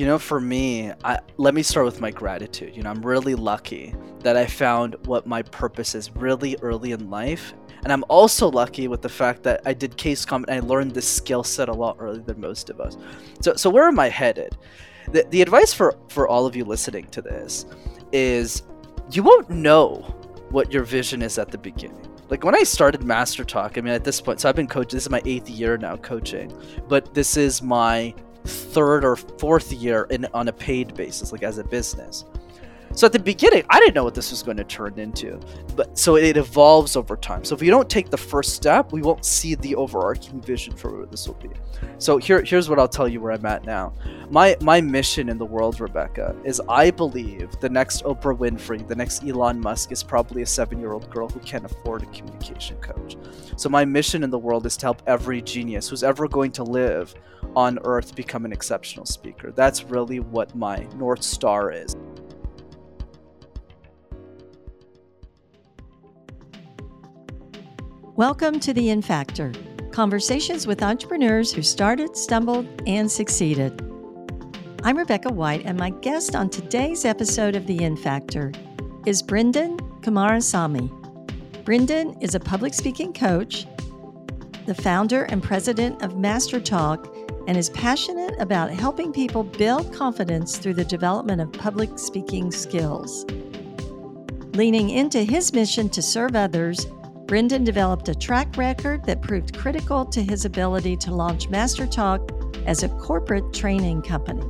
You know, for me, I, let me start with my gratitude. You know, I'm really lucky that I found what my purpose is really early in life. And I'm also lucky with the fact that I did case comp and I learned this skill set a lot earlier than most of us. So, so where am I headed? The, the advice for, for all of you listening to this is you won't know what your vision is at the beginning. Like when I started MasterTalk, I mean, at this point, so I've been coaching, this is my eighth year now coaching, but this is my third or fourth year in on a paid basis, like as a business. So at the beginning, I didn't know what this was going to turn into, but so it evolves over time. So if we don't take the first step, we won't see the overarching vision for where this will be. So here, here's what I'll tell you where I'm at now. My my mission in the world, Rebecca, is I believe the next Oprah Winfrey, the next Elon Musk, is probably a seven-year-old girl who can't afford a communication coach. So my mission in the world is to help every genius who's ever going to live on Earth become an exceptional speaker. That's really what my north star is. Welcome to The In Factor conversations with entrepreneurs who started, stumbled, and succeeded. I'm Rebecca White, and my guest on today's episode of The In Factor is Brenden Kumarasamy. Brenden is a public speaking coach, the founder and president of MasterTalk, and is passionate about helping people build confidence through the development of public speaking skills. Leaning into his mission to serve others, Brenden developed a track record that proved critical to his ability to launch MasterTalk as a corporate training company.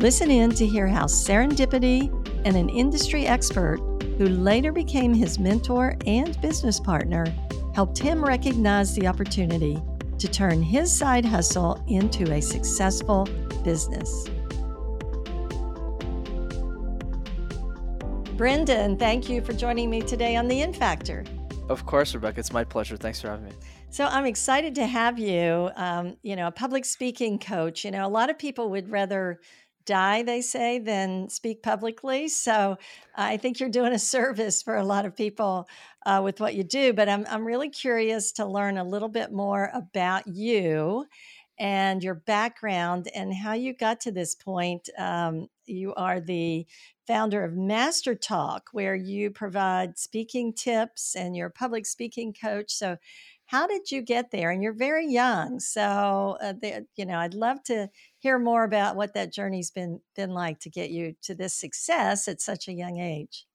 Listen in to hear how serendipity and an industry expert who later became his mentor and business partner helped him recognize the opportunity to turn his side hustle into a successful business. Brenden, thank you for joining me today on The In Factor. Of course, Rebecca. It's my pleasure. Thanks for having me. So I'm excited to have you. Um, you know, a public speaking coach. You know, a lot of people would rather die, they say, than speak publicly. So I think you're doing a service for a lot of people uh, with what you do. But I'm I'm really curious to learn a little bit more about you and your background and how you got to this point. Um, you are the founder of MasterTalk, where you provide speaking tips and you're a public speaking coach. So, how did you get there? And you're very young, so uh, the, you know I'd love to hear more about what that journey's been been like to get you to this success at such a young age.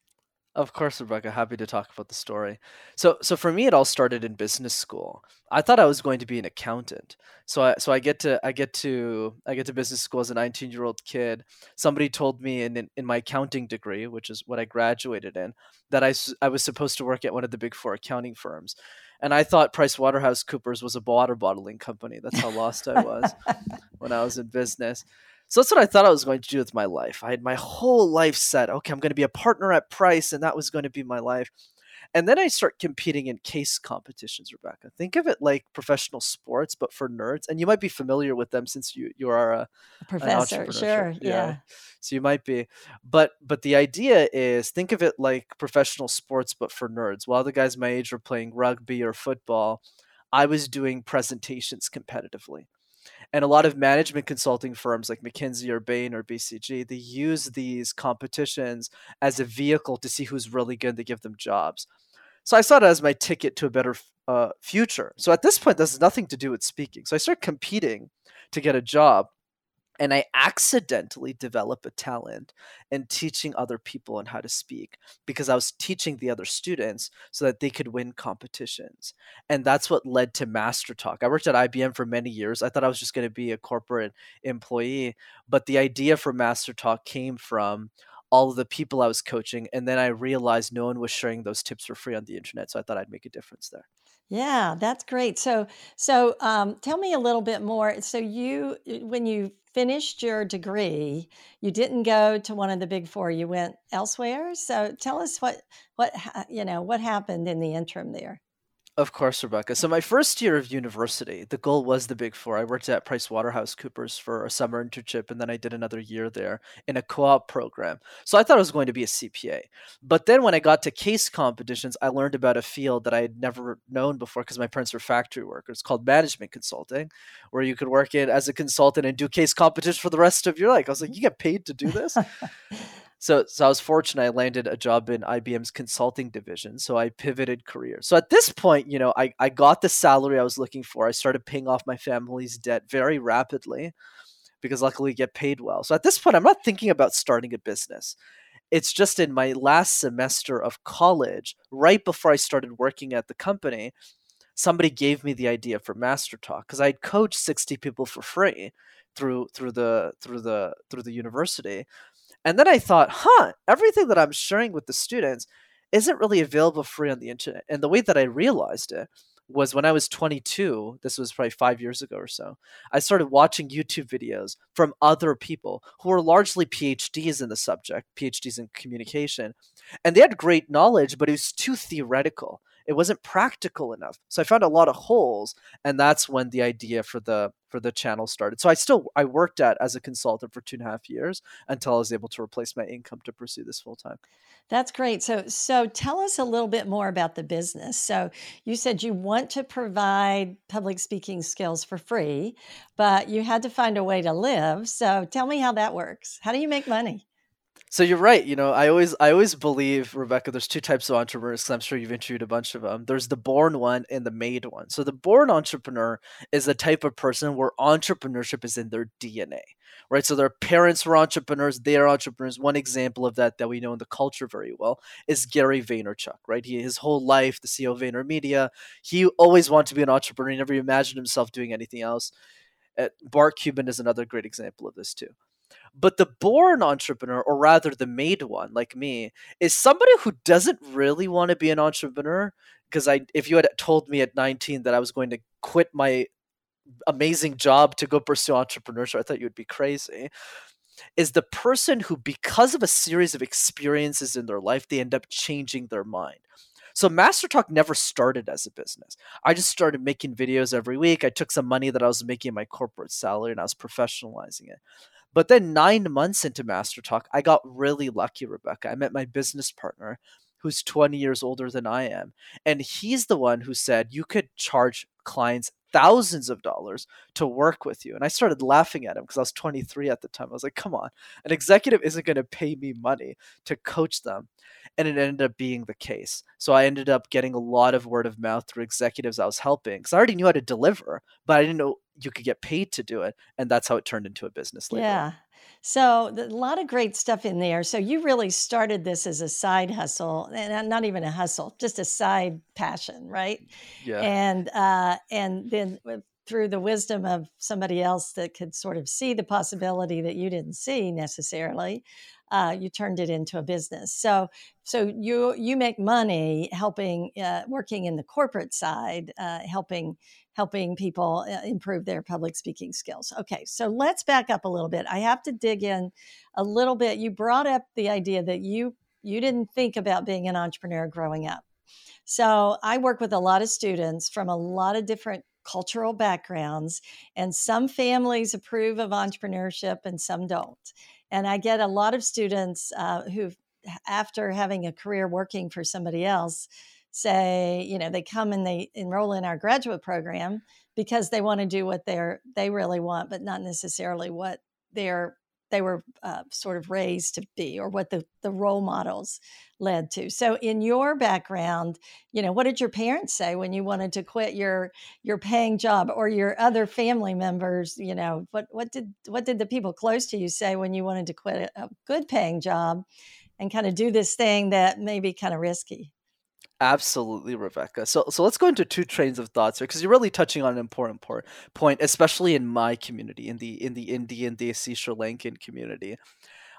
Of course, Rebecca. Happy to talk about the story. So, so for me, it all started in business school. I thought I was going to be an accountant. So, I, so I get to, I get to, I get to business school as a 19 year old kid. Somebody told me in, in, in my accounting degree, which is what I graduated in, that I, I was supposed to work at one of the big four accounting firms. And I thought Price Waterhouse Coopers was a water bottling company. That's how lost I was when I was in business. So that's what I thought I was going to do with my life. I had my whole life set. Okay, I'm going to be a partner at Price, and that was going to be my life. And then I start competing in case competitions, Rebecca. Think of it like professional sports, but for nerds. And you might be familiar with them since you you are a, a professor. Sure, yeah. yeah. So you might be, but but the idea is think of it like professional sports, but for nerds. While the guys my age were playing rugby or football, I was doing presentations competitively. And a lot of management consulting firms like McKinsey or Bain or BCG, they use these competitions as a vehicle to see who's really good to give them jobs. So I saw it as my ticket to a better uh, future. So at this point, this has nothing to do with speaking. So I started competing to get a job and I accidentally develop a talent in teaching other people on how to speak because I was teaching the other students so that they could win competitions. And that's what led to MasterTalk. I worked at IBM for many years. I thought I was just going to be a corporate employee, but the idea for MasterTalk came from all of the people I was coaching. And then I realized no one was sharing those tips for free on the internet. So I thought I'd make a difference there. Yeah, that's great. So, so um, tell me a little bit more. So, you, when you finished your degree, you didn't go to one of the big four. You went elsewhere. So, tell us what, what you know, what happened in the interim there. Of course, Rebecca. So my first year of university, the goal was the Big Four. I worked at Price Waterhouse Coopers for a summer internship, and then I did another year there in a co-op program. So I thought I was going to be a CPA. But then when I got to case competitions, I learned about a field that I had never known before because my parents were factory workers called management consulting, where you could work in as a consultant and do case competitions for the rest of your life. I was like, you get paid to do this? So, so I was fortunate. I landed a job in IBM's consulting division. So I pivoted career. So at this point, you know, I, I got the salary I was looking for. I started paying off my family's debt very rapidly because luckily I get paid well. So at this point, I'm not thinking about starting a business. It's just in my last semester of college, right before I started working at the company, somebody gave me the idea for MasterTalk because I'd coached 60 people for free through through the through the through the university and then I thought, huh, everything that I'm sharing with the students isn't really available free on the internet. And the way that I realized it was when I was 22, this was probably five years ago or so, I started watching YouTube videos from other people who were largely PhDs in the subject, PhDs in communication. And they had great knowledge, but it was too theoretical it wasn't practical enough. So I found a lot of holes, and that's when the idea for the for the channel started. So I still I worked at as a consultant for two and a half years until I was able to replace my income to pursue this full time. That's great. So so tell us a little bit more about the business. So you said you want to provide public speaking skills for free, but you had to find a way to live. So tell me how that works. How do you make money? So you're right. You know, I always I always believe Rebecca. There's two types of entrepreneurs. I'm sure you've interviewed a bunch of them. There's the born one and the made one. So the born entrepreneur is the type of person where entrepreneurship is in their DNA, right? So their parents were entrepreneurs. They are entrepreneurs. One example of that that we know in the culture very well is Gary Vaynerchuk, right? He his whole life, the CEO of VaynerMedia, he always wanted to be an entrepreneur. He never imagined himself doing anything else. Uh, Mark Cuban is another great example of this too. But the born entrepreneur, or rather the made one, like me, is somebody who doesn't really want to be an entrepreneur. Because I, if you had told me at 19 that I was going to quit my amazing job to go pursue entrepreneurship, I thought you would be crazy. Is the person who, because of a series of experiences in their life, they end up changing their mind. So MasterTalk never started as a business. I just started making videos every week. I took some money that I was making in my corporate salary and I was professionalizing it. But then nine months into MasterTalk, I got really lucky, Rebecca. I met my business partner who's 20 years older than I am. And he's the one who said you could charge clients thousands of dollars to work with you. And I started laughing at him because I was 23 at the time. I was like, come on, an executive isn't going to pay me money to coach them. And it ended up being the case. So I ended up getting a lot of word of mouth through executives I was helping because I already knew how to deliver, but I didn't know you could get paid to do it. And that's how it turned into a business later. Yeah. So a lot of great stuff in there. So you really started this as a side hustle, and not even a hustle, just a side passion, right? Yeah. And uh, and then through the wisdom of somebody else that could sort of see the possibility that you didn't see necessarily, uh, you turned it into a business. So so you you make money helping uh, working in the corporate side, uh, helping helping people uh, improve their public speaking skills. Okay, so let's back up a little bit. I have to dig in a little bit. You brought up the idea that you you didn't think about being an entrepreneur growing up. So I work with a lot of students from a lot of different cultural backgrounds, and some families approve of entrepreneurship and some don't. And I get a lot of students uh, who, after having a career working for somebody else, say, you know, they come and they enroll in our graduate program because they want to do what they're they really want, but not necessarily what they're they were uh, sort of raised to be or what the, the role models led to. So in your background you know what did your parents say when you wanted to quit your your paying job or your other family members you know what what did what did the people close to you say when you wanted to quit a, a good paying job and kind of do this thing that may be kind of risky Absolutely, Rebecca. So, so let's go into two trains of thoughts here because you're really touching on an important point, especially in my community, in the in the Indian, Desi, Sri Lankan community.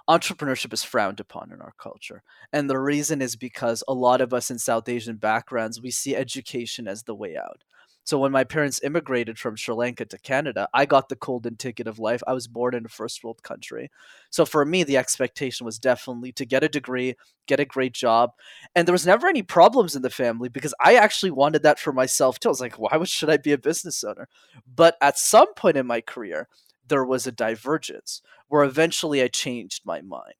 Entrepreneurship is frowned upon in our culture, and the reason is because a lot of us in South Asian backgrounds we see education as the way out. So when my parents immigrated from Sri Lanka to Canada, I got the golden ticket of life. I was born in a first world country. So for me, the expectation was definitely to get a degree, get a great job. And there was never any problems in the family because I actually wanted that for myself too. I was like, why should I be a business owner? But at some point in my career, there was a divergence where eventually I changed my mind.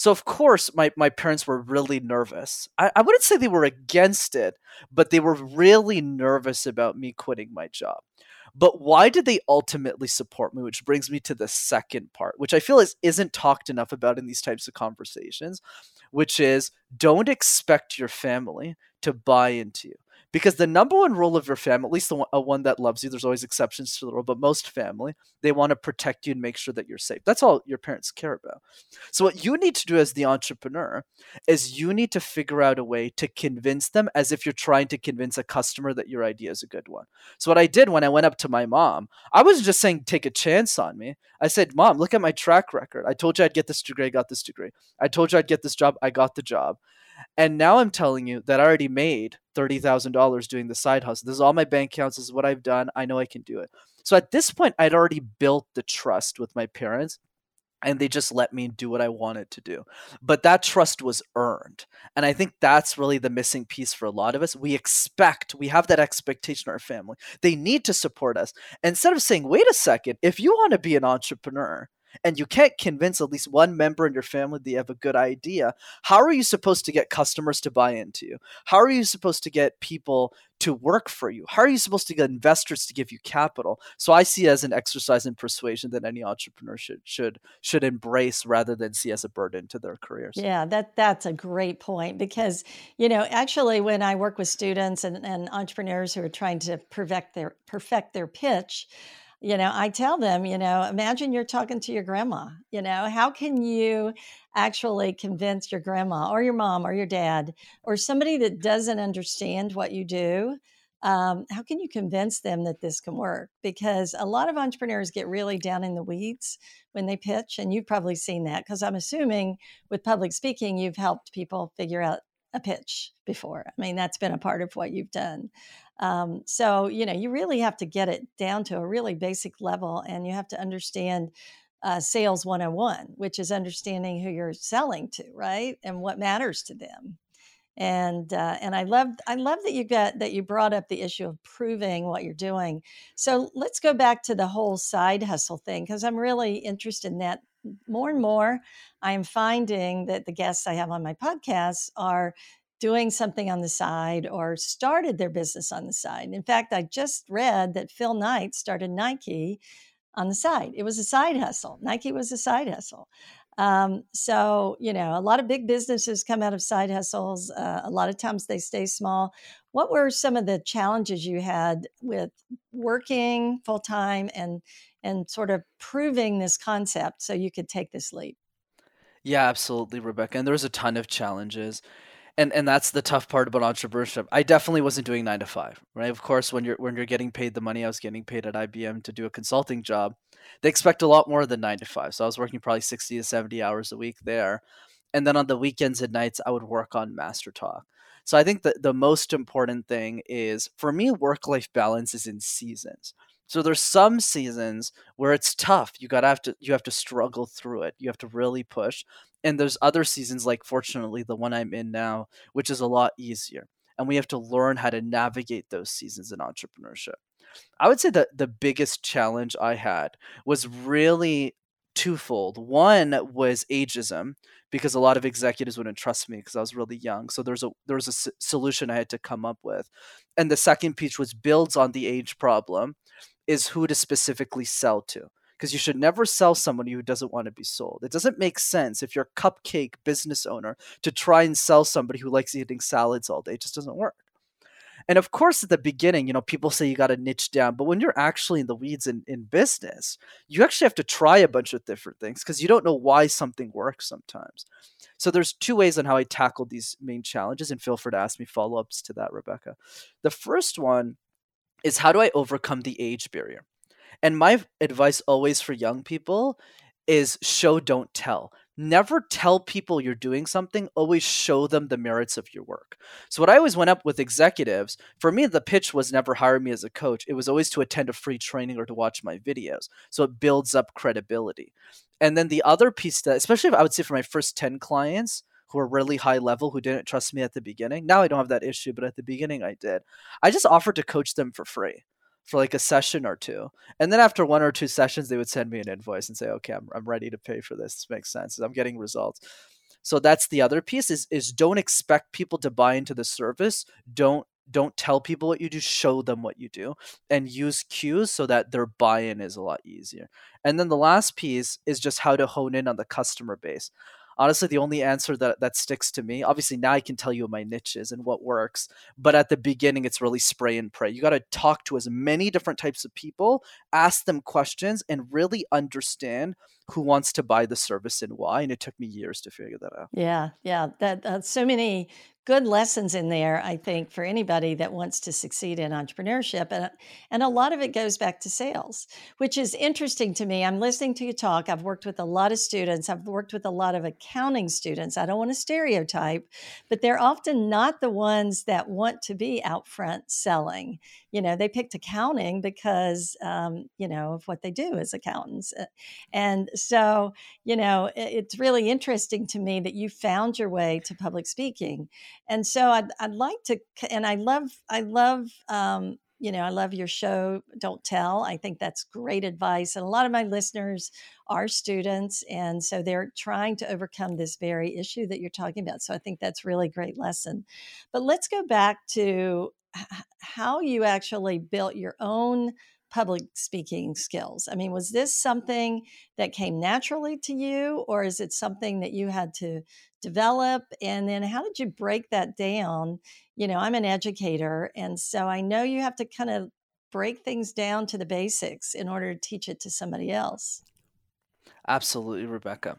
So of course my, my parents were really nervous. I, I wouldn't say they were against it, but they were really nervous about me quitting my job. But why did they ultimately support me? Which brings me to the second part, which I feel is isn't talked enough about in these types of conversations, which is don't expect your family to buy into you because the number one rule of your family, at least the one, a one that loves you, there's always exceptions to the rule, but most family, they want to protect you and make sure that you're safe. That's all your parents care about. So what you need to do as the entrepreneur is you need to figure out a way to convince them as if you're trying to convince a customer that your idea is a good one. So what I did when I went up to my mom, I wasn't just saying take a chance on me. I said, "Mom, look at my track record. I told you I'd get this degree, I got this degree. I told you I'd get this job, I got the job." And now I'm telling you that I already made $30,000 doing the side hustle. This is all my bank accounts. This is what I've done. I know I can do it. So at this point, I'd already built the trust with my parents and they just let me do what I wanted to do. But that trust was earned. And I think that's really the missing piece for a lot of us. We expect, we have that expectation in our family. They need to support us. Instead of saying, wait a second, if you want to be an entrepreneur, and you can't convince at least one member in your family that you have a good idea, how are you supposed to get customers to buy into you? How are you supposed to get people to work for you? How are you supposed to get investors to give you capital? So I see it as an exercise in persuasion that any entrepreneur should should should embrace rather than see as a burden to their careers. Yeah, that that's a great point because you know actually when I work with students and, and entrepreneurs who are trying to perfect their perfect their pitch, you know i tell them you know imagine you're talking to your grandma you know how can you actually convince your grandma or your mom or your dad or somebody that doesn't understand what you do um, how can you convince them that this can work? Because a lot of entrepreneurs get really down in the weeds when they pitch and you've probably seen that because i'm assuming with public speaking you've helped people figure out a pitch before. I mean that's been a part of what you've done um, so, you know, you really have to get it down to a really basic level and you have to understand uh, sales 101, which is understanding who you're selling to, right? And what matters to them. And uh, and I love I love that you got that you brought up the issue of proving what you're doing. So let's go back to the whole side hustle thing because I'm really interested in that more and more. I am finding that the guests I have on my podcast are doing something on the side or started their business on the side. In fact, I just read that Phil Knight started Nike on the side. It was a side hustle. Nike was a side hustle. Um, so, you know, a lot of big businesses come out of side hustles. Uh, a lot of times they stay small. What were some of the challenges you had with working full time and and sort of proving this concept so you could take this leap? Yeah, absolutely, Rebecca. And there was a ton of challenges and and that's the tough part about entrepreneurship. I definitely wasn't doing nine to five, right? Of course, when you're when you're getting paid the money I was getting paid at IBM to do a consulting job, they expect a lot more than nine to five. So I was working probably sixty to seventy hours a week there, and then on the weekends and nights I would work on MasterTalk. So I think that the most important thing is for me, work life balance is in seasons. So there's some seasons where it's tough. You gotta have to you have to struggle through it. You have to really push and there's other seasons like fortunately the one i'm in now which is a lot easier and we have to learn how to navigate those seasons in entrepreneurship. I would say that the biggest challenge i had was really twofold. One was ageism because a lot of executives wouldn't trust me because i was really young so there's a there was a s- solution i had to come up with. And the second piece was builds on the age problem is who to specifically sell to because you should never sell somebody who doesn't want to be sold. It doesn't make sense if you're a cupcake business owner to try and sell somebody who likes eating salads all day. It just doesn't work. And of course, at the beginning, you know, people say you got to niche down, but when you're actually in the weeds in, in business, you actually have to try a bunch of different things because you don't know why something works sometimes. So there's two ways on how I tackled these main challenges, and feel free to ask me follow-ups to that, Rebecca. The first one is how do I overcome the age barrier? And my advice always for young people is show don't tell. never tell people you're doing something always show them the merits of your work. So what i always went up with executives for me the pitch was never hire me as a coach it was always to attend a free training or to watch my videos. So it builds up credibility. And then the other piece that especially if i would say for my first 10 clients who are really high level who didn't trust me at the beginning now i don't have that issue but at the beginning i did i just offered to coach them for free for like a session or two. And then after one or two sessions, they would send me an invoice and say, okay, I'm, I'm ready to pay for this. This makes sense. I'm getting results. So that's the other piece is, is don't expect people to buy into the service. Don't don't tell people what you do show them what you do and use cues so that their buy-in is a lot easier and then the last piece is just how to hone in on the customer base honestly the only answer that that sticks to me obviously now i can tell you my niches and what works but at the beginning it's really spray and pray. You got to talk to as many different types of people ask them questions and really understand who wants to buy the service and why and it took me years to figure that out yeah yeah that uh, so many good lessons in there, I think, for anybody that wants to succeed in entrepreneurship. And, and a lot of it goes back to sales, which is interesting to me. I'm listening to you talk. I've worked with a lot of students, I've worked with a lot of accounting students. I don't want to stereotype, but they're often not the ones that want to be out front selling. You know, they picked accounting because, um, you know, of what they do as accountants. And so, you know, it's really interesting to me that you found your way to public speaking. And so I'd, I'd like to and i love i love um, you know i love your show don't tell. I think that's great advice and a lot of my listeners are students and so they're trying to overcome this very issue that you're talking about so i think that's really great lesson. But let's go back to how you actually built your own public speaking skills? I mean, was this something that came naturally to you, or is it something that you had to develop? And then how did you break that down? You know, I'm an educator, and so I know you have to kind of break things down to the basics in order to teach it to somebody else. Absolutely, Rebecca.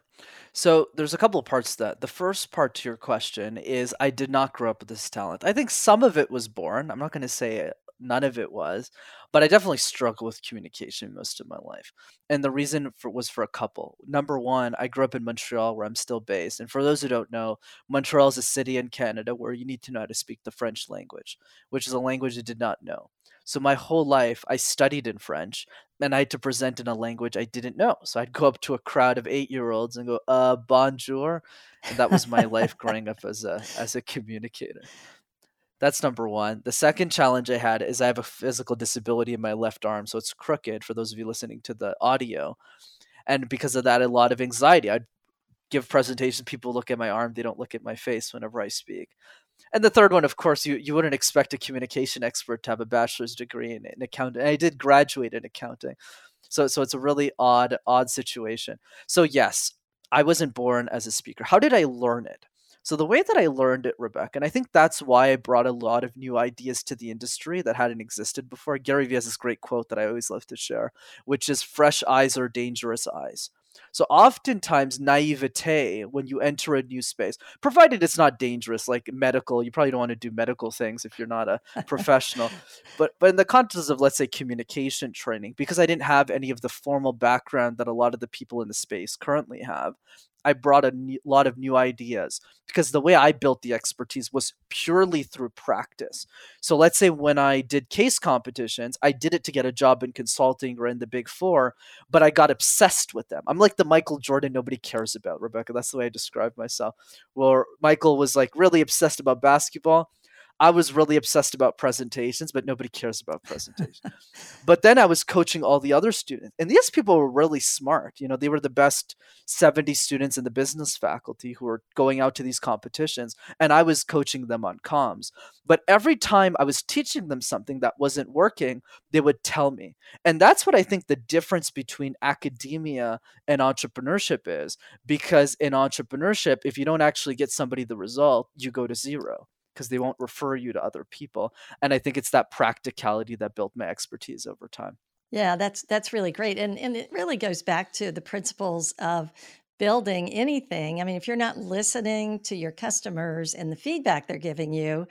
So there's a couple of parts to that. The first part to your question is I did not grow up with this talent. I think some of it was born. I'm not going to say none of it was but i definitely struggled with communication most of my life and the reason for, was for a couple. Number one i grew up in montreal where i'm still based and for those who don't know montreal is a city in canada where you need to know how to speak the french language which is a language i did not know. So my whole life i studied in french and i had to present in a language i didn't know. So i'd go up to a crowd of eight year olds and go uh bonjour and that was my life growing up as a as a communicator that's number one. The second challenge I had is I have a physical disability in my left arm, so it's crooked for those of you listening to the audio. And because of that, a lot of anxiety. I'd give presentations, people look at my arm, they don't look at my face whenever I speak. And the third one, of course, you, you wouldn't expect a communication expert to have a bachelor's degree in, in accounting. I did graduate in accounting. So so it's a really odd, odd situation. So yes, I wasn't born as a speaker. How did I learn it? So the way that I learned it, Rebecca, and I think that's why I brought a lot of new ideas to the industry that hadn't existed before. Gary Vee has this great quote that I always love to share, which is fresh eyes are dangerous eyes. So oftentimes naivete when you enter a new space, provided it's not dangerous, like medical, you probably don't want to do medical things if you're not a professional. but but in the context of let's say communication training, because I didn't have any of the formal background that a lot of the people in the space currently have, I brought a new, lot of new ideas because the way I built the expertise was purely through practice. So let's say when I did case competitions, I did it to get a job in consulting or in the big four, but I got obsessed with them. I'm like the Michael Jordan nobody cares about, Rebecca. That's the way I describe myself. Where Michael was like really obsessed about basketball. I was really obsessed about presentations, but nobody cares about presentations. but then I was coaching all the other students, and these people were really smart. You know, they were the best 70 students in the business faculty who were going out to these competitions, and I was coaching them on comms. But every time I was teaching them something that wasn't working, they would tell me. And that's what I think the difference between academia and entrepreneurship is. Because in entrepreneurship, if you don't actually get somebody the result, you go to zero because they won't refer you to other people. And I think it's that practicality that built my expertise over time. Yeah, that's that's really great. And and it really goes back to the principles of building anything. I mean, if you're not listening to your customers and the feedback they're giving you,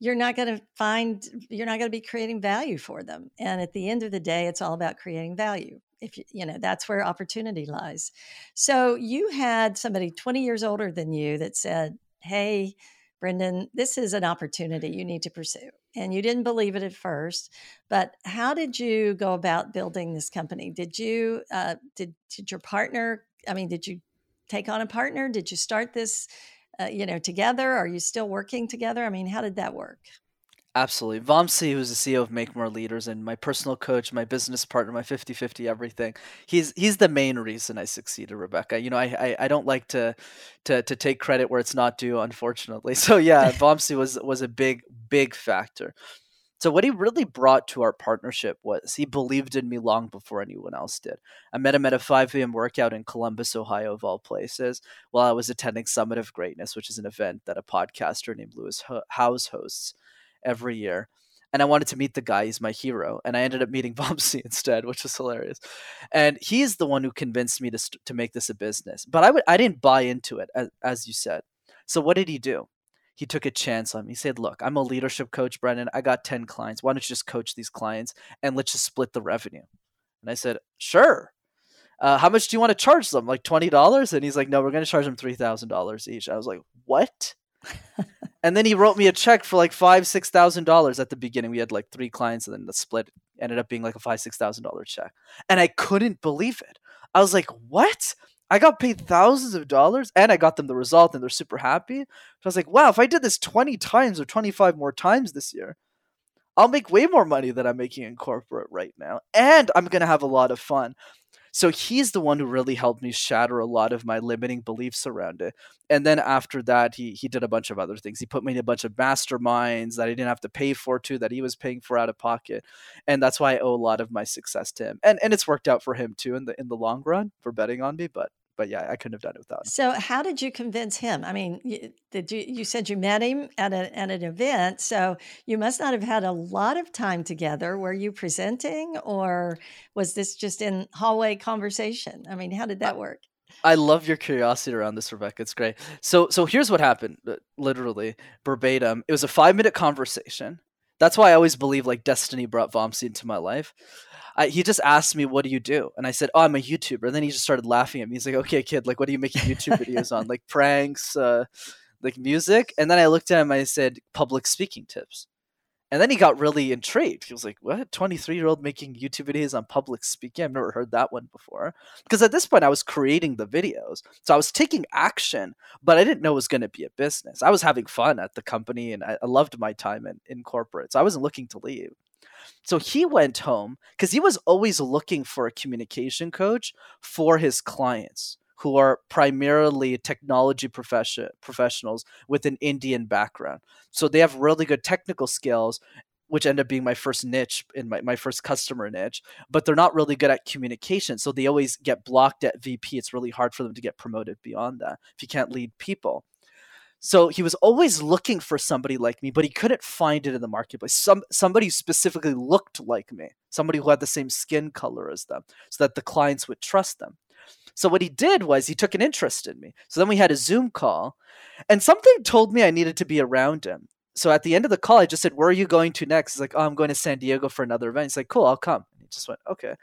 you're not going to find you're not going to be creating value for them. And at the end of the day, it's all about creating value. if you, you know that's where opportunity lies so you had somebody 20 years older than you that said hey brenden this is an opportunity you need to pursue and you didn't believe it at first but how did you go about building this company? Did you uh, did, did your partner i mean did you take on a partner? Did you start this uh, you know together? Are you still working together? I mean how did that work Absolutely. Vamsi, who's the CEO of Make More Leaders and my personal coach, my business partner, my 50-50 everything. He's he's the main reason I succeeded, Rebecca. You know, I, I, I don't like to, to to take credit where it's not due, unfortunately. So yeah, Vamsi was was a big, big factor. So what he really brought to our partnership was he believed in me long before anyone else did. I met him at a 5 a.m. workout in Columbus, Ohio, of all places, while I was attending Summit of Greatness, which is an event that a podcaster named Lewis Howes hosts every year. And I wanted to meet the guy. He's my hero. And I ended up meeting Vamsi instead, which was hilarious. And he's the one who convinced me to, to make this a business. But I, would, I didn't buy into it, as, as you said. So what did he do? He took a chance on me. He said, Look, I'm a leadership coach, Brenden. I got 10 clients. Why don't you just coach these clients and let's just split the revenue? And I said, Sure. Uh, how much do you want to charge them? Like $20? And he's like, No, we're going to charge them $3,000 each. I was like, What? and then he wrote me a check for like five, six thousand dollars at the beginning. We had like three clients, and then the split ended up being like a five, six thousand dollar check. And I couldn't believe it. I was like, "What? I got paid thousands of dollars, and I got them the result, and they're super happy." So I was like, "Wow! If I did this twenty times or twenty five more times this year, I'll make way more money than I'm making in corporate right now, and I'm gonna have a lot of fun." So he's the one who really helped me shatter a lot of my limiting beliefs around it. And then after that, he he did a bunch of other things. He put me in a bunch of masterminds that I didn't have to pay for too, that he was paying for out of pocket. And that's why I owe a lot of my success to him. And and it's worked out for him too in the in the long run for betting on me. But but yeah, I couldn't have done it without him. So, how did you convince him? I mean, did you you said you met him at a, at an event, so you must not have had a lot of time together. Were you presenting, or was this just in hallway conversation? I mean, how did that work? I love your curiosity around this, Rebecca. It's great. So, so here's what happened, uh, literally verbatim. It was a five minute conversation. That's why I always believe like destiny brought Vamsi into my life. I, he just asked me, "What do you do?" And I said, "Oh, I'm a YouTuber." And then he just started laughing at me. He's like, "Okay, kid, like, what are you making YouTube videos on? Like pranks, uh, like music?" And then I looked at him. I said, "Public speaking tips." And then he got really intrigued. He was like, "What? 23 year old making YouTube videos on public speaking? I've never heard that one before." Because at this point, I was creating the videos, so I was taking action, but I didn't know it was going to be a business. I was having fun at the company, and I, I loved my time in, in corporate, so I wasn't looking to leave. So he went home because he was always looking for a communication coach for his clients who are primarily technology profession, professionals with an Indian background. So they have really good technical skills, which end up being my first niche in my, my first customer niche, but they're not really good at communication. So they always get blocked at VP. It's really hard for them to get promoted beyond that if you can't lead people. So he was always looking for somebody like me, but he couldn't find it in the marketplace. Some somebody specifically looked like me, somebody who had the same skin color as them, so that the clients would trust them. So what he did was he took an interest in me. So then we had a Zoom call, and something told me I needed to be around him. So at the end of the call, I just said, "Where are you going to next?" He's like, "Oh, I'm going to San Diego for another event." He's like, "Cool, I'll come." And he just went, "Okay."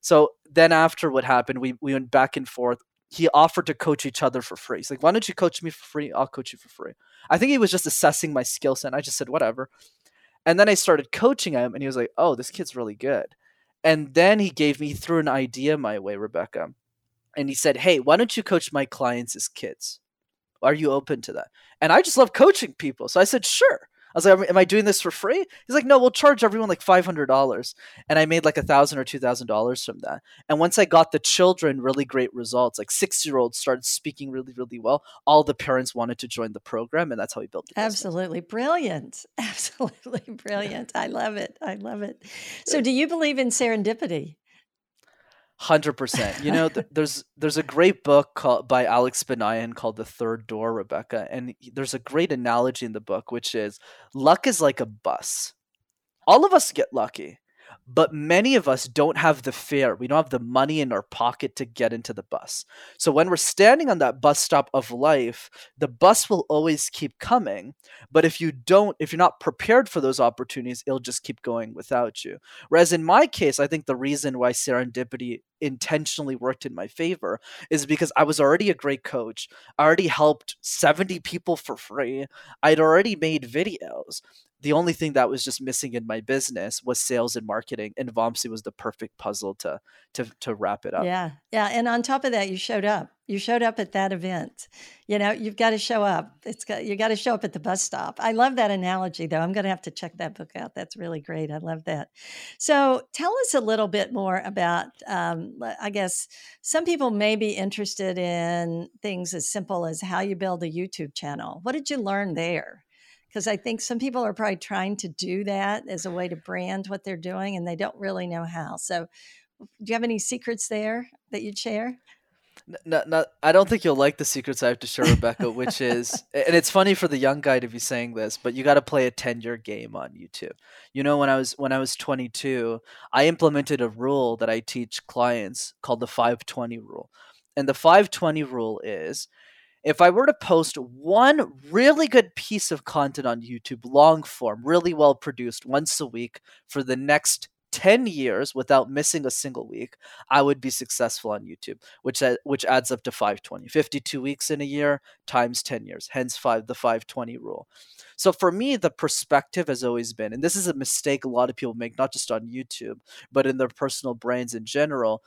So then after what happened, we we went back and forth he offered to coach each other for free. He's like, why don't you coach me for free? I'll coach you for free. I think he was just assessing my skill set. I just said, whatever. And then I started coaching him, and he was like, oh, this kid's really good. And then he gave me, threw an idea my way, Rebecca. And he said, hey, why don't you coach my clients as kids? Are you open to that? And I just love coaching people. So I said, sure. I was like, "Am I doing this for free?" He's like, "No, we'll charge everyone like five hundred dollars," and I made like a thousand or two thousand dollars from that. And once I got the children really great results, like six year olds started speaking really, really well. All the parents wanted to join the program, and that's how we built it. Absolutely brilliant, absolutely brilliant. I love it. I love it. So, do you believe in serendipity? Hundred percent. You know, th- there's there's a great book called by Alex Banayan called The Third Door, Rebecca, and there's a great analogy in the book, which is luck is like a bus. All of us get lucky, but many of us don't have the fare. We don't have the money in our pocket to get into the bus. So when we're standing on that bus stop of life, the bus will always keep coming. But if you don't, if you're not prepared for those opportunities, it'll just keep going without you. Whereas in my case, I think the reason why serendipity intentionally worked in my favor is because I was already a great coach. I already helped 70 people for free. I'd already made videos the only thing that was just missing in my business was sales and marketing and Vamsi was the perfect puzzle to to to wrap it up. Yeah. Yeah, and on top of that you showed up. You showed up at that event. You know, you've got to show up. It's got you got to show up at the bus stop. I love that analogy though. I'm going to have to check that book out. That's really great. I love that. So, tell us a little bit more about um, I guess some people may be interested in things as simple as how you build a YouTube channel. What did you learn there? Because I think some people are probably trying to do that as a way to brand what they're doing and they don't really know how. So, do you have any secrets there that you'd share? No, no, I don't think you'll like the secrets I have to share, Rebecca, which is, and it's funny for the young guy to be saying this, but you got to play a 10 year game on YouTube. You know, when I was, when I was 22, I implemented a rule that I teach clients called the 520 rule. And the 520 rule is if I were to post one really good piece of content on YouTube, long form, really well produced, once a week for the next 10 years without missing a single week, I would be successful on YouTube, which which adds up to 520. 52 weeks in a year times 10 years, hence five the 520 rule. So for me, the perspective has always been, and this is a mistake a lot of people make, not just on YouTube, but in their personal brains in general,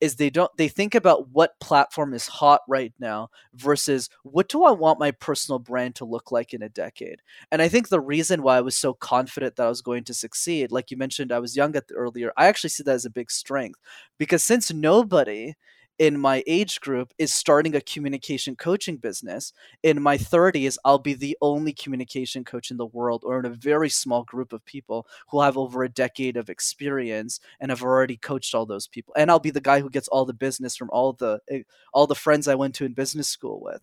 is they don't they think about what platform is hot right now versus what do I want my personal brand to look like in a decade. And I think the reason why I was so confident that I was going to succeed, like you mentioned, I was young at the earlier, I actually see that as a big strength because since nobody in my age group is starting a communication coaching business. In my 30s, I'll be the only communication coach in the world or in a very small group of people who have over a decade of experience and have already coached all those people. And I'll be the guy who gets all the business from all the eh, all the friends I went to in business school with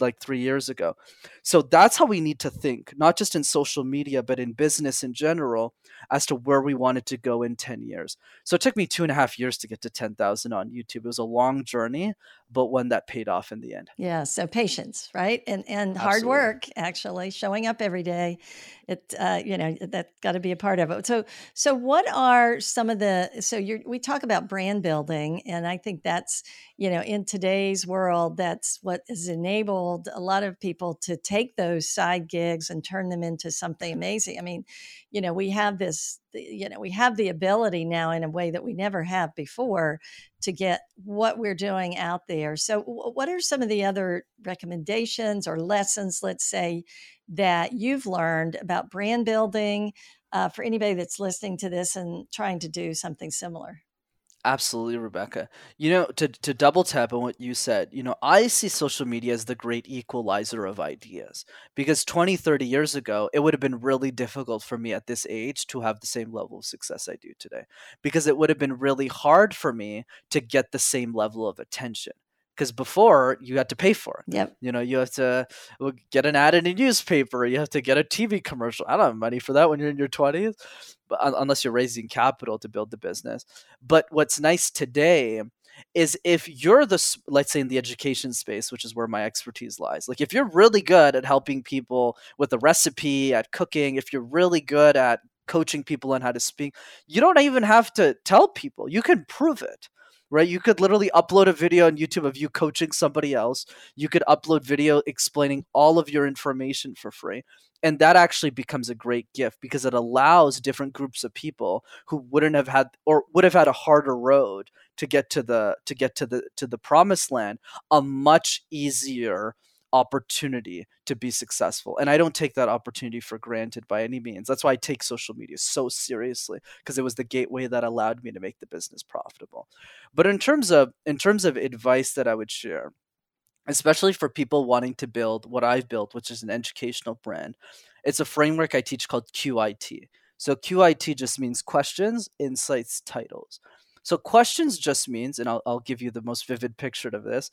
like three years ago. So that's how we need to think, not just in social media, but in business in general, as to where we wanted to go in 10 years. So it took me two and a half years to get to 10,000 on YouTube. It was a long journey, but one that paid off in the end. Yeah. So patience, right? And, and hard work, actually, showing up every day. It, uh, you know, that got to be a part of it. So, so what are some of the, so you're, we talk about brand building, and I think that's, you know, in today's world, that's what is enabled a lot of people to take those side gigs and turn them into something amazing. I mean, you know, we have this, you know, we have the ability now in a way that we never have before to get what we're doing out there. So, what are some of the other recommendations or lessons, let's say, that you've learned about brand building uh, for anybody that's listening to this and trying to do something similar? Absolutely, Rebecca. You know, to, to double tap on what you said, you know, I see social media as the great equalizer of ideas because 20, 30 years ago, it would have been really difficult for me at this age to have the same level of success I do today because it would have been really hard for me to get the same level of attention because before you had to pay for it. Yep. You know, you have to get an ad in a newspaper. You have to get a TV commercial. I don't have money for that when you're in your twenties, but unless you're raising capital to build the business. But what's nice today is if you're the let's say in the education space which is where my expertise lies like if you're really good at helping people with a recipe at cooking if you're really good at coaching people on how to speak you don't even have to tell people you can prove it right? You could literally upload a video on YouTube of you coaching somebody else. You could upload video explaining all of your information for free. And that actually becomes a great gift because it allows different groups of people who wouldn't have had or would have had a harder road to get to the to get to the to the promised land a much easier opportunity to be successful. And I don't take that opportunity for granted by any means. That's why I take social media so seriously because it was the gateway that allowed me to make the business profitable. But in terms of in terms of advice that I would share, especially for people wanting to build what I've built, which is an educational brand, it's a framework I teach called QIT. So QIT just means questions, insights, titles. So questions just means, and I'll, I'll give you the most vivid picture of this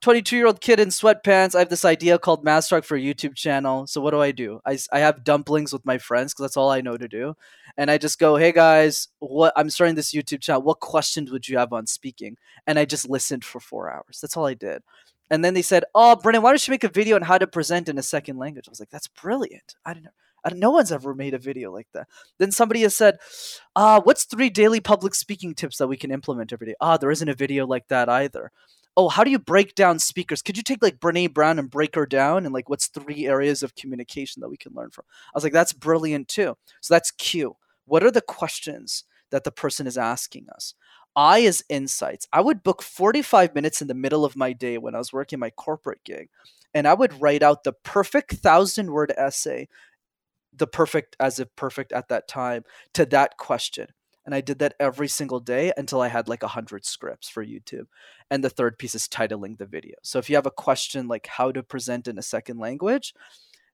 22 year old kid in sweatpants. I have this idea called Master for a YouTube channel. So what do I do? I, I have dumplings with my friends because that's all I know to do. And I just go, hey guys, what I'm starting this YouTube channel. What questions would you have on speaking? And I just listened for four hours. That's all I did. And then they said, oh, Brenden, why don't you make a video on how to present in a second language? I was like, that's brilliant. I don't know. I, no one's ever made a video like that. Then somebody has said, uh, what's three daily public speaking tips that we can implement every day? Ah, there isn't a video like that either oh, how do you break down speakers? Could you take like Brene Brown and break her down and like what's three areas of communication that we can learn from? I was like, that's brilliant too. So that's Q. What are the questions that the person is asking us? I, as insights, I would book 45 minutes in the middle of my day when I was working my corporate gig, and I would write out the perfect thousand word essay, the perfect as if perfect at that time, to that question and I did that every single day until I had like a hundred scripts for YouTube. And the third piece is titling the video. So if you have a question like how to present in a second language,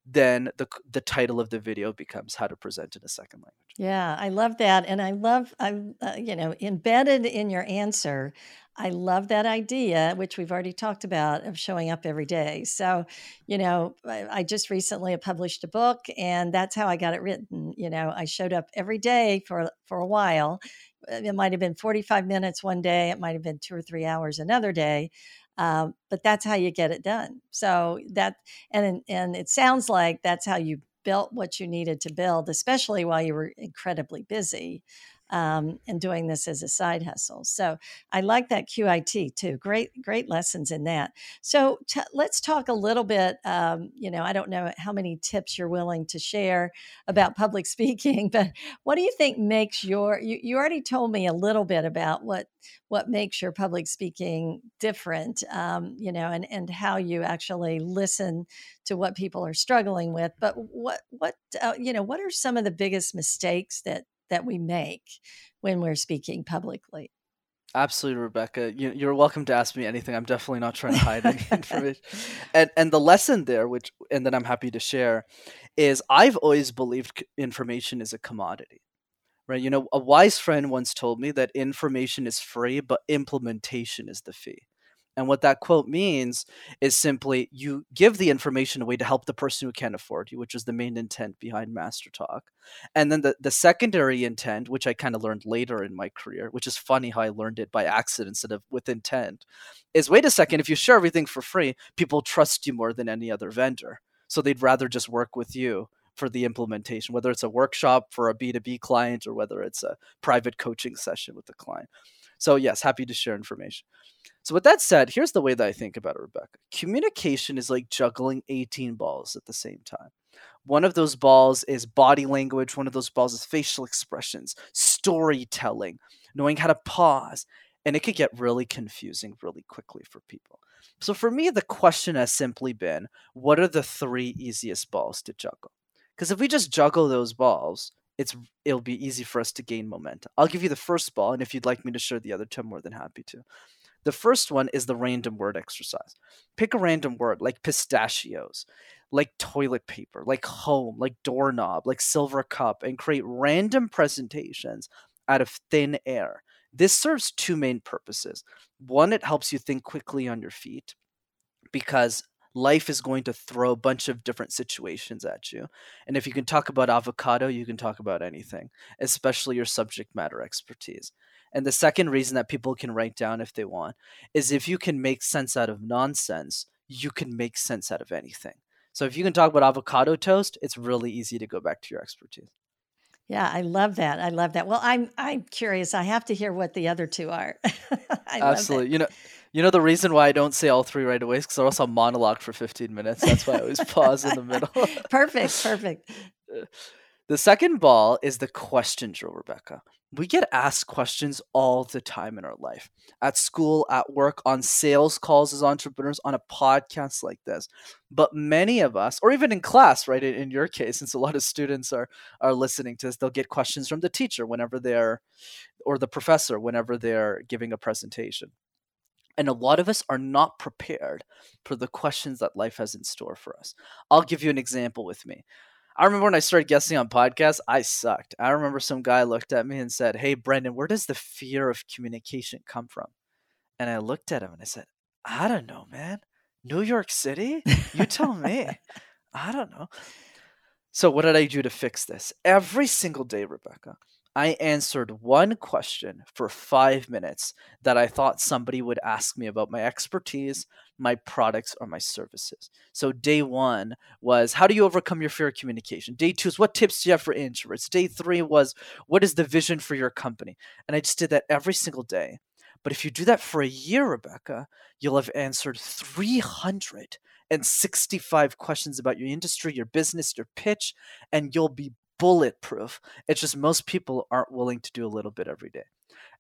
then the the title of the video becomes how to present in a second language. Yeah, I love that, and I love I uh, you know embedded in your answer. I love that idea, which we've already talked about, of showing up every day. So, you know, I, I just recently published a book, and that's how I got it written. You know, I showed up every day for for a while. It might have been forty five minutes one day. It might have been two or three hours another day. Um, but that's how you get it done. So that and and it sounds like that's how you built what you needed to build, especially while you were incredibly busy um, and doing this as a side hustle. So I like that QIT too. Great, great lessons in that. So t- let's talk a little bit. Um, you know, I don't know how many tips you're willing to share about public speaking, but what do you think makes your? You, you already told me a little bit about what what makes your public speaking different. Um, you know, and and how you actually listen to what people are struggling with. But what what uh, you know, what are some of the biggest mistakes that that we make when we're speaking publicly. Absolutely, Rebecca. You, are welcome to ask me anything. I'm definitely not trying to hide any information. And and the lesson there, which and that I'm happy to share, is I've always believed information is a commodity, right? You know, a wise friend once told me that information is free, but implementation is the fee. And what that quote means is simply you give the information away to help the person who can't afford you, which is the main intent behind MasterTalk. And then the, the secondary intent, which I kind of learned later in my career, which is funny how I learned it by accident instead of with intent, is wait a second, if you share everything for free, people trust you more than any other vendor. So they'd rather just work with you for the implementation, whether it's a workshop for a B2B client or whether it's a private coaching session with the client. So, yes, happy to share information. So, with that said, here's the way that I think about it, Rebecca. Communication is like juggling 18 balls at the same time. One of those balls is body language, one of those balls is facial expressions, storytelling, knowing how to pause. And it could get really confusing really quickly for people. So, for me, the question has simply been what are the three easiest balls to juggle? Because if we just juggle those balls, it's it'll be easy for us to gain momentum. I'll give you the first ball, and if you'd like me to share the other two, I'm more than happy to. The first one is the random word exercise. Pick a random word like pistachios, like toilet paper, like home, like doorknob, like silver cup, and create random presentations out of thin air. This serves two main purposes. One, it helps you think quickly on your feet because life is going to throw a bunch of different situations at you. And if you can talk about avocado, you can talk about anything, especially your subject matter expertise. And the second reason that people can write down if they want is if you can make sense out of nonsense, you can make sense out of anything. So if you can talk about avocado toast, it's really easy to go back to your expertise. Yeah, I love that. I love that. Well, I'm I'm curious. I have to hear what the other two are. Absolutely. You know, you know the reason why I don't say all three right away is because I also monologue for 15 minutes. That's why I always pause in the middle. perfect. Perfect. The second ball is the question drill, Rebecca. We get asked questions all the time in our life at school, at work, on sales calls as entrepreneurs, on a podcast like this. But many of us, or even in class, right, in your case, since a lot of students are, are listening to this, they'll get questions from the teacher whenever they're, or the professor whenever they're giving a presentation. And a lot of us are not prepared for the questions that life has in store for us. I'll give you an example with me. I remember when I started guessing on podcasts, I sucked. I remember some guy looked at me and said, Hey, Brenden, where does the fear of communication come from? And I looked at him and I said, I don't know, man. New York City? You tell me. I don't know. So, what did I do to fix this? Every single day, Rebecca, I answered one question for five minutes that I thought somebody would ask me about my expertise, my products, or my services. So, day one was how do you overcome your fear of communication? Day two is what tips do you have for introverts? Day three was what is the vision for your company? And I just did that every single day. But if you do that for a year, Rebecca, you'll have answered 365 questions about your industry, your business, your pitch, and you'll be bulletproof. It's just most people aren't willing to do a little bit every day.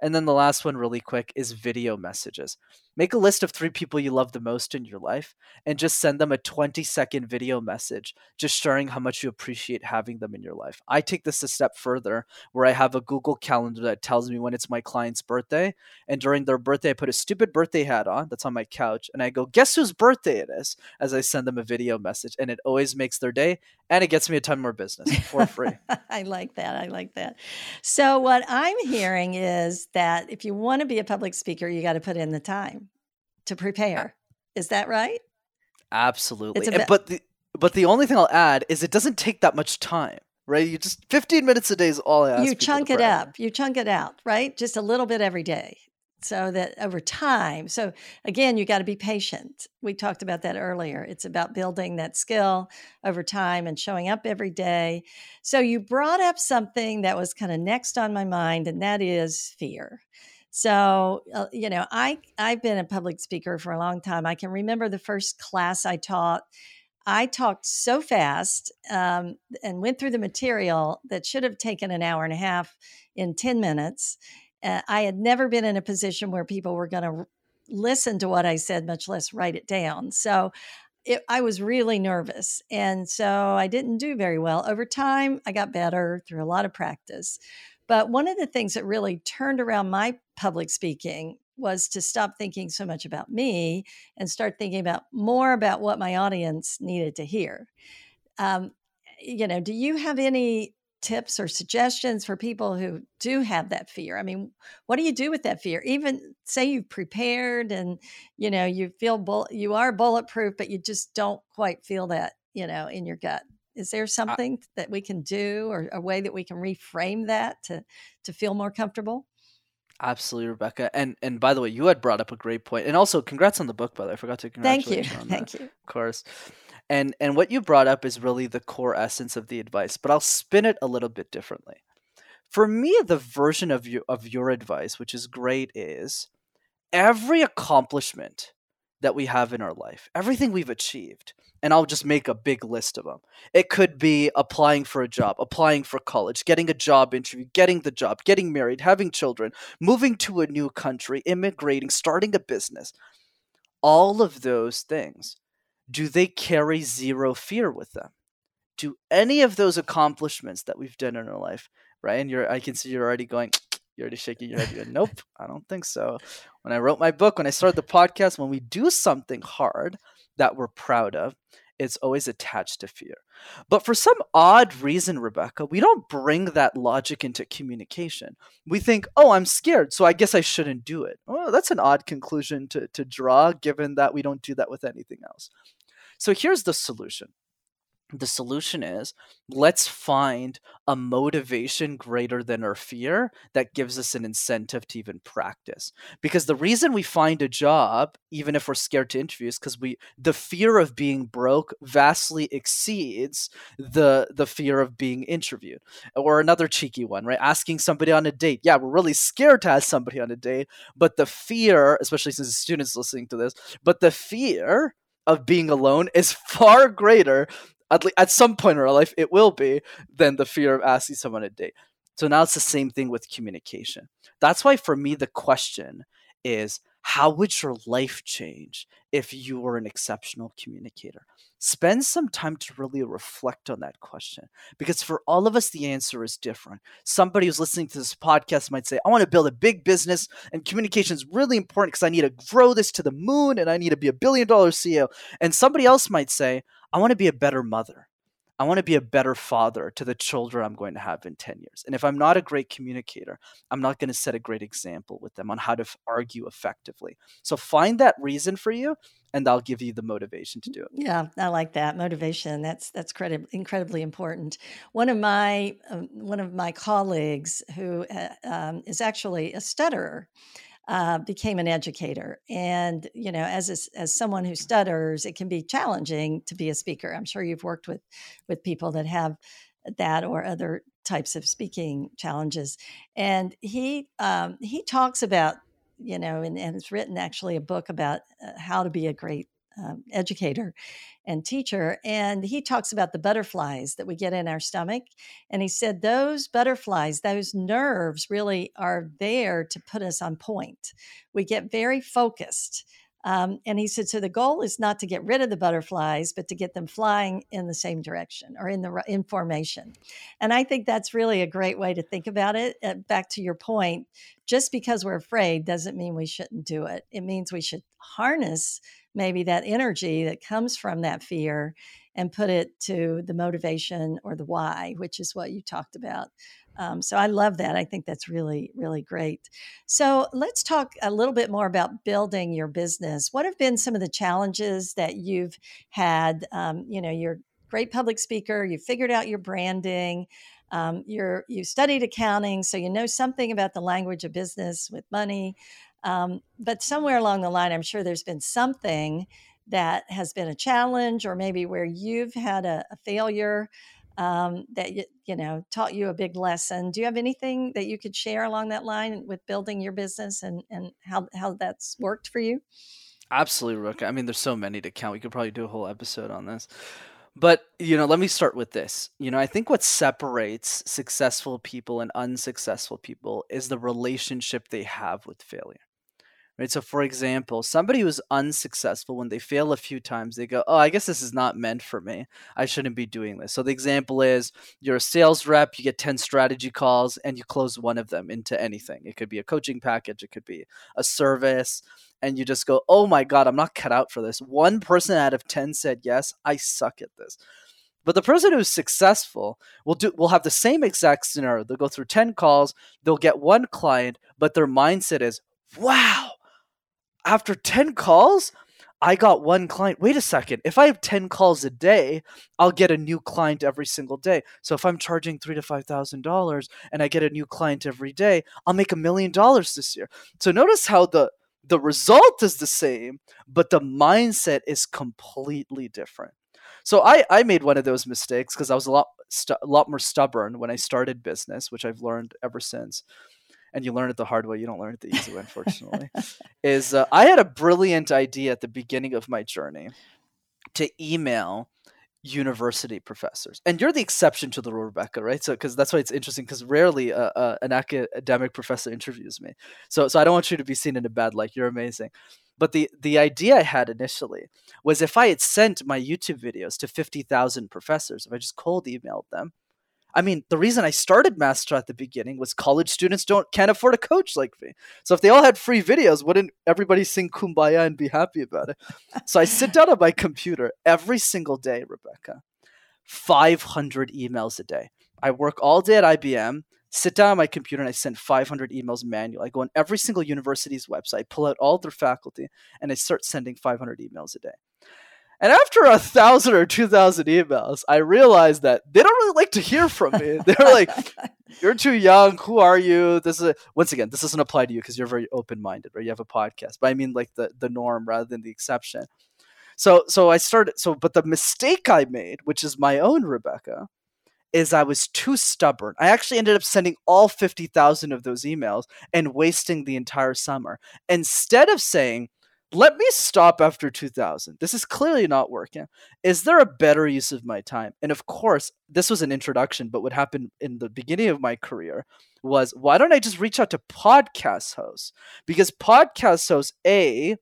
And then the last one, really quick, is video messages. Make a list of three people you love the most in your life and just send them a 20 second video message, just sharing how much you appreciate having them in your life. I take this a step further where I have a Google Calendar that tells me when it's my client's birthday. And during their birthday, I put a stupid birthday hat on that's on my couch and I go, Guess whose birthday it is? as I send them a video message. And it always makes their day and it gets me a ton more business for free. I like that. I like that. So, what I'm hearing is that if you want to be a public speaker, you got to put in the time to prepare. Is that right? Absolutely. Bit- but the but the only thing I'll add is it doesn't take that much time, right? You just 15 minutes a day is all I ask. You chunk it up. You chunk it out, right? Just a little bit every day. So that over time, so again, you got to be patient. We talked about that earlier. It's about building that skill over time and showing up every day. So you brought up something that was kind of next on my mind, and that is fear. So, uh, you know, I I've been a public speaker for a long time. I can remember the first class I taught. I talked so fast um, and went through the material that should have taken an hour and a half in 10 minutes. Uh, I had never been in a position where people were going to listen to what I said, much less write it down. So it, I was really nervous. And so I didn't do very well. Over time, I got better through a lot of practice. But one of the things that really turned around my public speaking was to stop thinking so much about me and start thinking about more about what my audience needed to hear. Um, you know, do you have any tips or suggestions for people who do have that fear? I mean, what do you do with that fear? Even say you've prepared and you know you feel bull- you are bulletproof, but you just don't quite feel that you know in your gut. Is there something uh, that we can do or a way that we can reframe that to to feel more comfortable? Absolutely, Rebecca. And and by the way, you had brought up a great point. And also, congrats on the book, by the way. I forgot to congratulate Thank you. you Thank that, you. Of course. And and what you brought up is really the core essence of the advice, but I'll spin it a little bit differently. For me, the version of you of your advice, which is great, is every accomplishment that we have in our life, everything we've achieved, and I'll just make a big list of them. It could be applying for a job, applying for college, getting a job interview, getting the job, getting married, having children, moving to a new country, immigrating, starting a business. All of those things, do they carry zero fear with them? Do any of those accomplishments that we've done in our life, right? And you're I can see you're already going you're already shaking your head. You're, nope, I don't think so. When I wrote my book, when I started the podcast, when we do something hard that we're proud of, it's always attached to fear. But for some odd reason, Rebecca, we don't bring that logic into communication. We think, oh, I'm scared, so I guess I shouldn't do it. Well, that's an odd conclusion to, to draw, given that we don't do that with anything else. So here's the solution the solution is let's find a motivation greater than our fear that gives us an incentive to even practice. Because the reason we find a job even if we're scared to interview is because we the fear of being broke vastly exceeds the the fear of being interviewed. Or another cheeky one right? Asking somebody on a date. Yeah we're really scared to ask somebody on a date but the fear especially since the students listening to this but the fear of being alone is far greater at, at some point in our life, it will be, than the fear of asking someone a date. So now it's the same thing with communication. That's why for me, the question is how would your life change if you were an exceptional communicator? Spend some time to really reflect on that question because for all of us, the answer is different. Somebody who's listening to this podcast might say, I want to build a big business and communication is really important because I need to grow this to the moon and I need to be a billion dollar CEO. And somebody else might say, I want to be a better mother. I want to be a better father to the children I'm going to have in 10 years. And if I'm not a great communicator, I'm not going to set a great example with them on how to argue effectively. So find that reason for you and I'll give you the motivation to do it. Yeah, I like that motivation. That's that's credi- incredibly important. One of my um, one of my colleagues who uh, um, is actually a stutterer uh, became an educator. And you know, as a, as someone who stutters, it can be challenging to be a speaker. I'm sure you've worked with with people that have that or other types of speaking challenges. And he um, he talks about you know, and, and it's written actually a book about uh, how to be a great um, educator and teacher. And he talks about the butterflies that we get in our stomach. And he said those butterflies, those nerves really are there to put us on point. We get very focused. Um, and he said, so the goal is not to get rid of the butterflies, but to get them flying in the same direction or in the in formation. And I think that's really a great way to think about it. Uh, back to your point, just because we're afraid doesn't mean we shouldn't do it. It means we should harness maybe that energy that comes from that fear and put it to the motivation or the why, which is what you talked about. Um, so I love that. I think that's really, really great. So let's talk a little bit more about building your business. What have been some of the challenges that you've had? Um, you know, you're a great public speaker, you figured out your branding. Um, you're you studied accounting, so you know something about the language of business with money. Um, but somewhere along the line, I'm sure there's been something that has been a challenge, or maybe where you've had a, a failure um, that you, you know taught you a big lesson. Do you have anything that you could share along that line with building your business and and how how that's worked for you? Absolutely, Rook. I mean, there's so many to count. We could probably do a whole episode on this. But, you know, let me start with this. You know, I think what separates successful people and unsuccessful people is the relationship they have with failure right? So, for example, somebody who's unsuccessful, when they fail a few times, they go, Oh, I guess this is not meant for me. I shouldn't be doing this. So, the example is you're a sales rep, you get 10 strategy calls, and you close one of them into anything. It could be a coaching package, it could be a service. And you just go, Oh my God, I'm not cut out for this. One person out of 10 said yes. I suck at this. But the person who's successful will do will have the same exact scenario. They'll go through 10 calls, they'll get one client, but their mindset is, wow, after 10 calls, I got one client. Wait a second. If I have 10 calls a day, I'll get a new client every single day. So if I'm charging three to five thousand dollars and I get a new client every day, I'll make a million dollars this year. So notice how the the result is the same, but the mindset is completely different. So I, I made one of those mistakes because I was a lot a lot more stubborn when I started business, which I've learned ever since and you learn it the hard way. You don't learn it the easy way, unfortunately. is uh, I had a brilliant idea at the beginning of my journey to email university professors and you're the exception to the rule rebecca right so because that's why it's interesting because rarely uh, uh, an academic professor interviews me so so i don't want you to be seen in a bad light you're amazing but the the idea i had initially was if i had sent my youtube videos to 50000 professors if i just cold emailed them I mean, the reason I started Master at the beginning was college students don't can't afford a coach like me. So if they all had free videos, wouldn't everybody sing Kumbaya and be happy about it? so I sit down at my computer every single day, Rebecca, 500 emails a day. I work all day at IBM, sit down on my computer, and I send 500 emails manually. I go on every single university's website, pull out all their faculty, and I start sending 500 emails a day. And after a thousand or two thousand emails, I realized that they don't really like to hear from me. They're like, "You're too young. Who are you?" This is once again, this doesn't apply to you because you're very open minded, right? You have a podcast, but I mean like the the norm rather than the exception. So so I started. So, but the mistake I made, which is my own, Rebecca, is I was too stubborn. I actually ended up sending all 50,000 of those emails and wasting the entire summer. Instead of saying, let me stop after 2000. This is clearly not working. Is there a better use of my time? And of course, this was an introduction, but what happened in the beginning of my career was why don't I just reach out to podcast hosts? Because podcast hosts, A,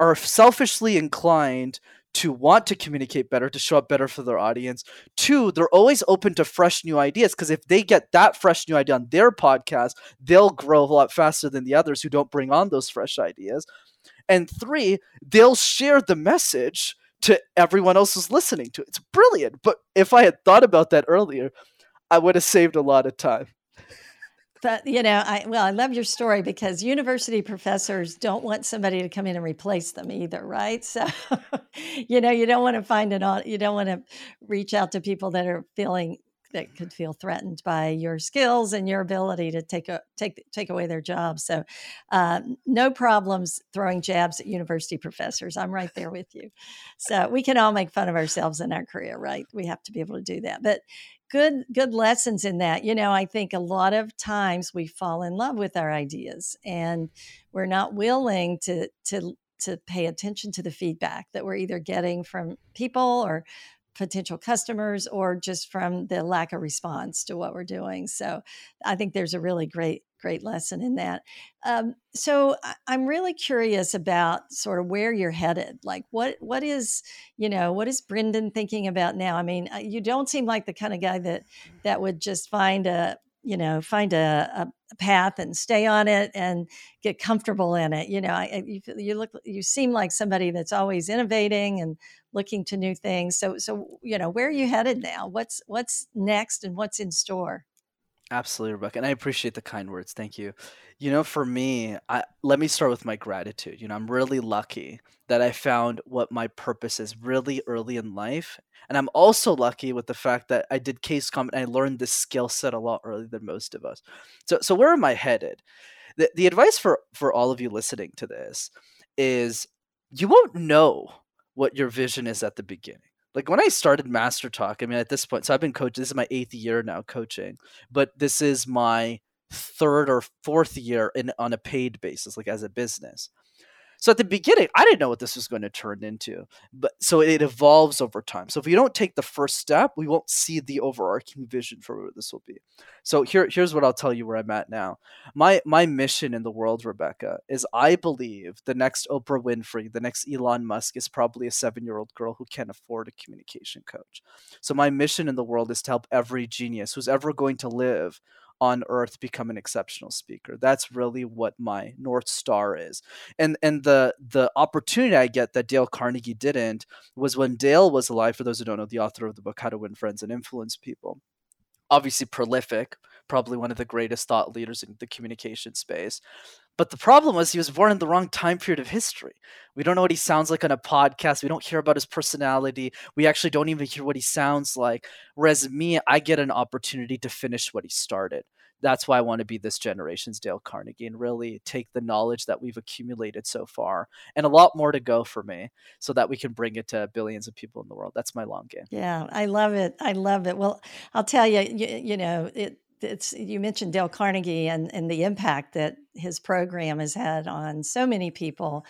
are selfishly inclined to want to communicate better, to show up better for their audience. Two, they're always open to fresh new ideas because if they get that fresh new idea on their podcast, they'll grow a lot faster than the others who don't bring on those fresh ideas. And three, they'll share the message to everyone else who's listening to it. It's brilliant. But if I had thought about that earlier, I would have saved a lot of time. But you know, I well, I love your story because university professors don't want somebody to come in and replace them either, right? So, you know, you don't want to find an. You don't want to reach out to people that are feeling that could feel threatened by your skills and your ability to take a, take take away their jobs. So, uh, no problems throwing jabs at university professors. I'm right there with you. So we can all make fun of ourselves in our career, right? We have to be able to do that. But good good lessons in that. You know, I think a lot of times we fall in love with our ideas and we're not willing to to to pay attention to the feedback that we're either getting from people or potential customers or just from the lack of response to what we're doing. So I think there's a really great great lesson in that. Um, so I'm really curious about sort of where you're headed. Like what what is you know what is Brenden thinking about now? I mean, uh, you don't seem like the kind of guy that that would just find a you know find a, a path and stay on it and get comfortable in it you know I, you, you look you seem like somebody that's always innovating and looking to new things. So so you know where are you headed now? What's what's next and what's in store Absolutely, Rebecca. And I appreciate the kind words. Thank you. You know, for me, I, let me start with my gratitude. You know, I'm really lucky that I found what my purpose is really early in life. And I'm also lucky with the fact that I did case comment and I learned this skill set a lot earlier than most of us. So so where am I headed? The the advice for for all of you listening to this is you won't know what your vision is at the beginning. Like when I started MasterTalk, I mean at this point, so I've been coaching this is my eighth year now coaching, but this is my third or fourth year in on a paid basis, like as a business. So at the beginning, I didn't know what this was going to turn into, but so it evolves over time. So if we don't take the first step, we won't see the overarching vision for where this will be. So here, here's what I'll tell you where I'm at now. My my mission in the world, Rebecca, is I believe the next Oprah Winfrey, the next Elon Musk, is probably a seven year old girl who can't afford a communication coach. So my mission in the world is to help every genius who's ever going to live on earth become an exceptional speaker. That's really what my north star is. And and the the opportunity i get that dale carnegie didn't was when dale was alive for those who don't know the author of the book how to win friends and influence people. Obviously prolific probably one of the greatest thought leaders in the communication space but the problem was he was born in the wrong time period of history. We don't know what he sounds like on a podcast. We don't hear about his personality. We actually don't even hear what he sounds like. Whereas me, I get an opportunity to finish what he started. That's why I want to be this generation's Dale Carnegie and really take the knowledge that we've accumulated so far and a lot more to go for me so that we can bring it to billions of people in the world. That's my long game. Yeah, I love it. I love it. Well, I'll tell you, you, you know, it, it's you mentioned Dale Carnegie and, and the impact that his program has had on so many people.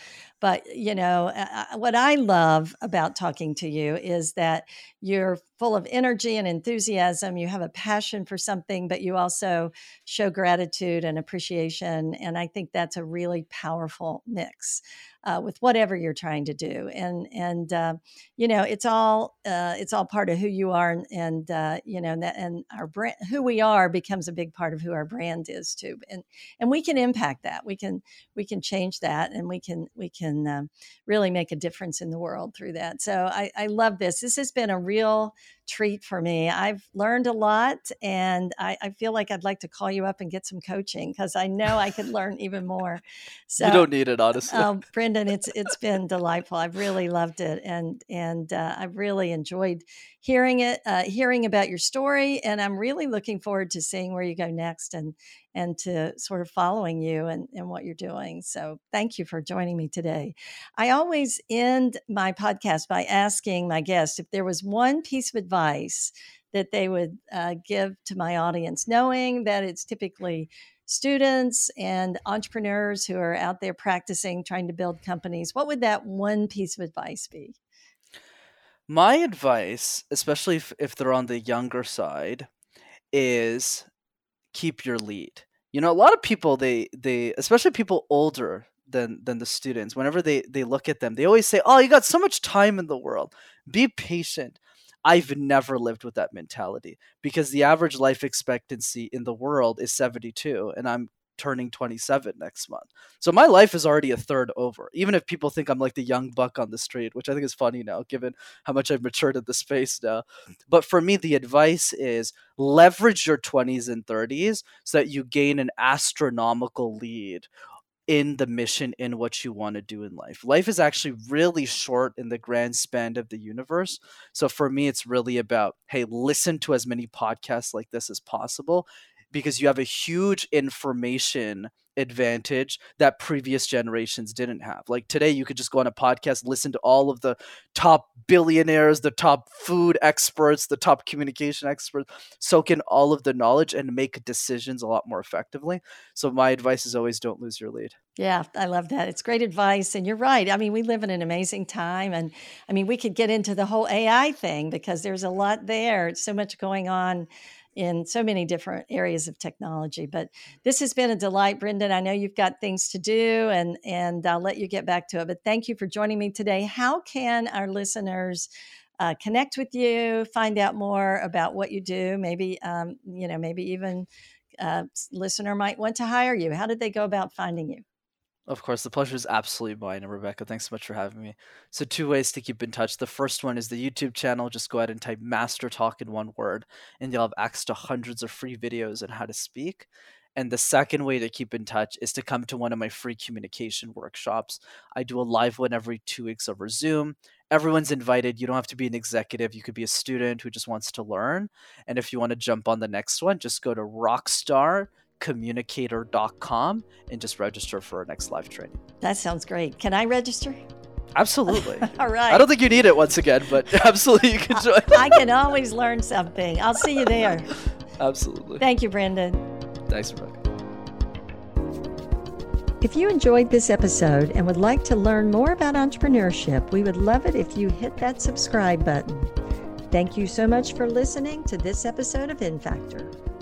But, you know, what I love about talking to you is that you're full of energy and enthusiasm. You have a passion for something, but you also show gratitude and appreciation. And I think that's a really powerful mix uh, with whatever you're trying to do. And and uh, you know, it's all uh, it's all part of who you are, and, and uh, you know, and, that, and our brand, who we are, becomes a big part of who our brand is too. And and we can impact that. We can we can change that, and we can we can um, really make a difference in the world through that. So I, I love this. This has been a real treat for me. I've learned a lot, and I, I feel like I'd like to call you up and get some coaching because I know I could learn even more. So you don't need it, honestly. Um, Brenden, it's it's been delightful. I've really loved it, and and uh, I've really enjoyed hearing it, uh, hearing about your story, and I'm really looking forward to seeing where you go next and and to sort of following you and, and what you're doing. So thank you for joining me today. I always end my podcast by asking my guests if there was one piece of advice that they would uh, give to my audience, knowing that it's typically students and entrepreneurs who are out there practicing, trying to build companies. What would that one piece of advice be? My advice, especially if, if they're on the younger side, is keep your lead. You know, a lot of people they they especially people older than than the students, whenever they they look at them, they always say, "Oh, you got so much time in the world. Be patient." I've never lived with that mentality because the average life expectancy in the world is 72 and I'm turning 27 next month. So my life is already a third over. Even if people think I'm like the young buck on the street, which I think is funny now given how much I've matured at the space now. But for me the advice is leverage your 20s and 30s so that you gain an astronomical lead in the mission in what you want to do in life. Life is actually really short in the grand span of the universe. So for me, it's really about hey, listen to as many podcasts like this as possible because you have a huge information advantage that previous generations didn't have. Like today, you could just go on a podcast, listen to all of the top billionaires, the top food experts, the top communication experts, soak in all of the knowledge and make decisions a lot more effectively. So, my advice is always don't lose your lead. Yeah, I love that. It's great advice. And you're right. I mean, we live in an amazing time. And I mean, we could get into the whole AI thing because there's a lot there. It's so much going on in so many different areas of technology. But this has been a delight, Brenden. I know you've got things to do, and and I'll let you get back to it. But thank you for joining me today. How can our listeners? Uh, connect with you, find out more about what you do. Maybe, um, you know, maybe even a uh, listener might want to hire you. How did they go about finding you? Of course, the pleasure is absolutely mine. And Rebecca, thanks so much for having me. So, two ways to keep in touch. The first one is the YouTube channel. Just go ahead and type MasterTalk in one word, and you'll have access to hundreds of free videos on how to speak. And the second way to keep in touch is to come to one of my free communication workshops. I do a live one every two weeks over Zoom. Everyone's invited. You don't have to be an executive. You could be a student who just wants to learn. And if you want to jump on the next one, just go to Rockstar communicator.com and just register for our next live training. That sounds great. Can I register? Absolutely. All right. I don't think you need it once again, but absolutely you can join. I can always learn something. I'll see you there. Absolutely. Thank you, Brenden. Thanks, Rebecca. If you enjoyed this episode and would like to learn more about entrepreneurship, we would love it if you hit that subscribe button. Thank you so much for listening to this episode of InFactor.